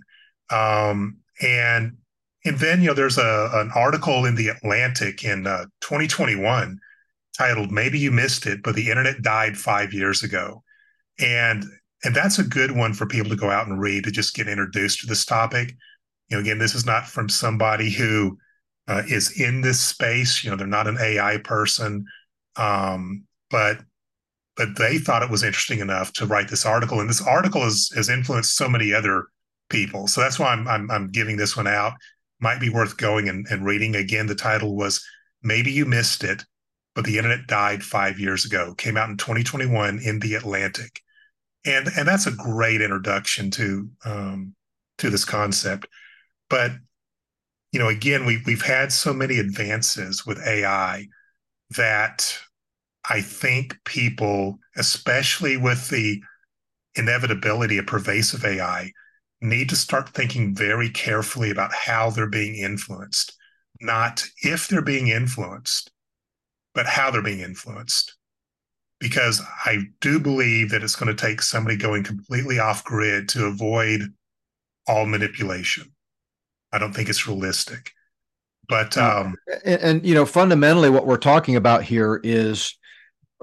Um, and and then you know, there's a an article in the Atlantic in uh, 2021 titled "Maybe You Missed It, but the Internet Died Five Years Ago," and and that's a good one for people to go out and read to just get introduced to this topic. You know, again, this is not from somebody who uh, is in this space. You know, they're not an AI person, um, but but they thought it was interesting enough to write this article. And this article has has influenced so many other people. So that's why I'm I'm, I'm giving this one out. Might be worth going and, and reading. Again, the title was "Maybe You Missed It." But the internet died five years ago. Came out in 2021 in the Atlantic and and that's a great introduction to um, to this concept. But you know, again, we we've had so many advances with AI that I think people, especially with the inevitability of pervasive AI, need to start thinking very carefully about how they're being influenced, not if they're being influenced, but how they're being influenced because I do believe that it's going to take somebody going completely off grid to avoid all manipulation. I don't think it's realistic. But um, and, and, you know, fundamentally, what we're talking about here is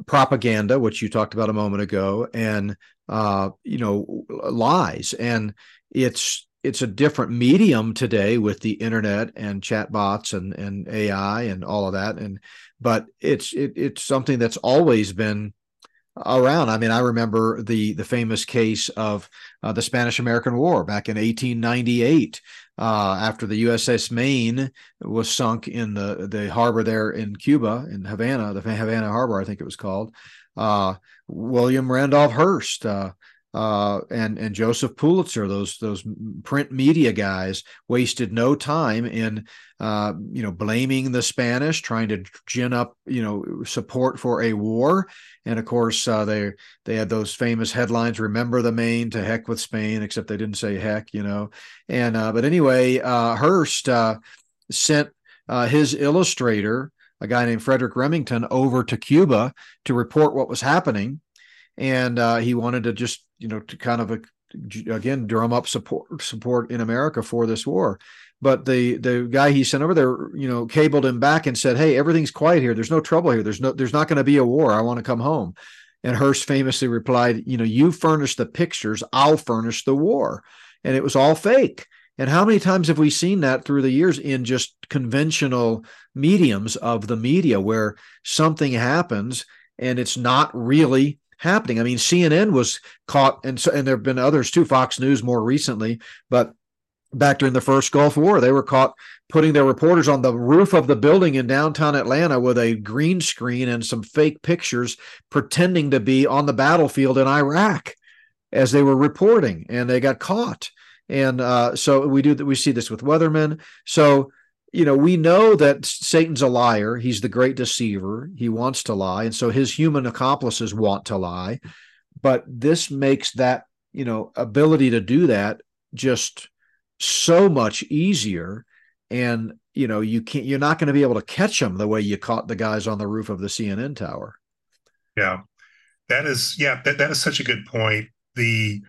propaganda, which you talked about a moment ago, and uh, you know, lies, and it's it's a different medium today with the internet and chatbots and and AI and all of that, and but it's it, it's something that's always been around. I mean, I remember the the famous case of uh, the Spanish American War back in 1898. Uh, after the USS Maine was sunk in the the harbor there in Cuba in Havana, the Havana Harbor, I think it was called. Uh, William Randolph Hearst uh, and and Joseph Pulitzer, those those print media guys, wasted no time in uh, you know blaming the Spanish, trying to gin up you know support for a war, and of course uh, they they had those famous headlines: "Remember the Maine, to heck with Spain," except they didn't say heck, you know. And uh, but anyway, uh, Hearst uh, sent his illustrator, a guy named Frederic Remington, over to Cuba to report what was happening and uh, he wanted to just you know to kind of a, again drum up support support in America for this war. But the the guy he sent over there, you know, cabled him back and said, "Hey, everything's quiet here. There's no trouble here. There's no there's not going to be a war. I want to come home." And Hearst famously replied, "You know, you furnish the pictures, I'll furnish the war." And it was all fake. And how many times have we seen that through the years in just conventional mediums of the media where something happens and it's not really happening. I mean, CNN was caught, and so, and there have been others too, Fox News more recently, but back during the first Gulf War, they were caught putting their reporters on the roof of the building in downtown Atlanta with a green screen and some fake pictures, pretending to be on the battlefield in Iraq as they were reporting, and they got caught. And uh, so we do that. We see this with weathermen. So you know, we know that Satan's a liar. He's the great deceiver. He wants to lie. And so his human accomplices want to lie. But this makes that, you know, ability to do that just so much easier. And, you know, you can't, you're not going to be able to catch them the way you caught the guys on the roof of the CNN tower. Yeah. That is, yeah, that, that is such a good point. The,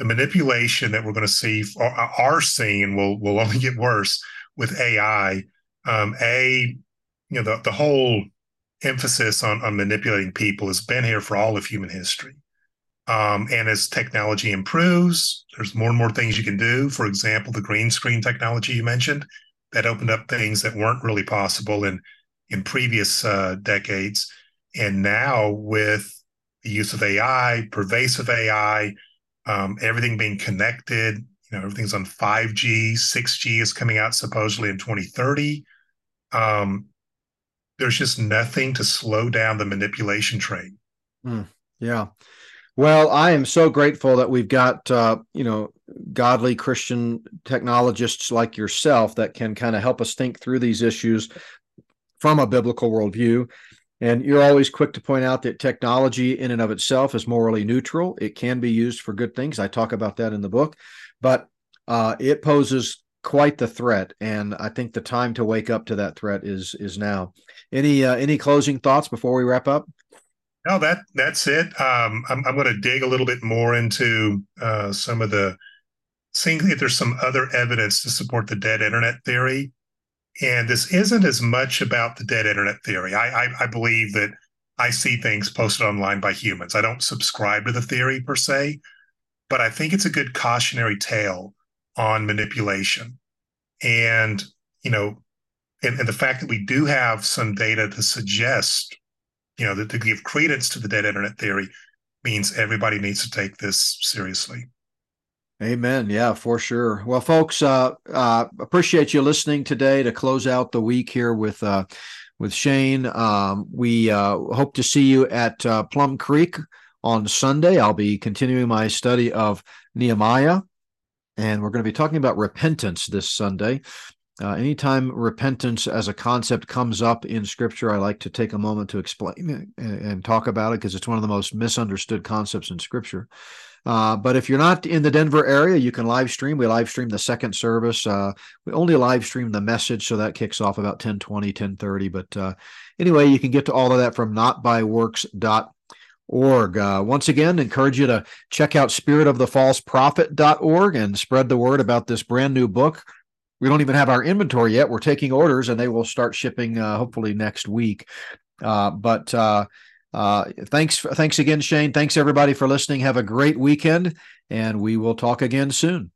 the manipulation that we're going to see or are seeing will will only get worse with AI. Um, a you know the the whole emphasis on on manipulating people has been here for all of human history. Um, and as technology improves, there's more and more things you can do. For example, the green screen technology you mentioned that opened up things that weren't really possible in in previous uh, decades. And now with the use of AI, pervasive AI, um, everything being connected. You know, everything's on 5G, 6G is coming out supposedly in 2030. Um, there's just nothing to slow down the manipulation train. Mm, yeah. Well, I am so grateful that we've got uh, you know godly Christian technologists like yourself that can kind of help us think through these issues from a biblical worldview. And you're always quick to point out that technology in and of itself is morally neutral. It can be used for good things. I talk about that in the book, but uh, it poses quite the threat. And I think the time to wake up to that threat is is now. Any uh, any closing thoughts before we wrap up? No, that that's it. Um, I'm, I'm going to dig a little bit more into uh, some of the seeing if there's some other evidence to support the dead internet theory. And this isn't as much about the dead internet theory. I, I, I believe that I see things posted online by humans. I don't subscribe to the theory per se, but I think it's a good cautionary tale on manipulation. And, you know, and, and the fact that we do have some data to suggest, you know, that to give credence to the dead internet theory means everybody needs to take this seriously. Amen. Yeah, for sure. Well, folks, uh, uh, appreciate you listening today to close out the week here with uh, with Shane. Um, we uh, hope to see you at uh, Plum Creek on Sunday. I'll be continuing my study of Nehemiah, and we're going to be talking about repentance this Sunday. Uh, anytime repentance as a concept comes up in Scripture, I like to take a moment to explain and, and talk about it because it's one of the most misunderstood concepts in Scripture. Uh, but if you're not in the Denver area, you can live stream. We live stream the second service. Uh, we only live stream the message, so that kicks off about 10 20, 10 30. But uh, anyway, you can get to all of that from notbyworks.org. Uh, once again, encourage you to check out spiritofthefalseprophet.org and spread the word about this brand new book. We don't even have our inventory yet. We're taking orders and they will start shipping uh, hopefully next week. Uh, but uh, thanks, thanks again, Shane. Thanks everybody for listening. Have a great weekend, and we will talk again soon.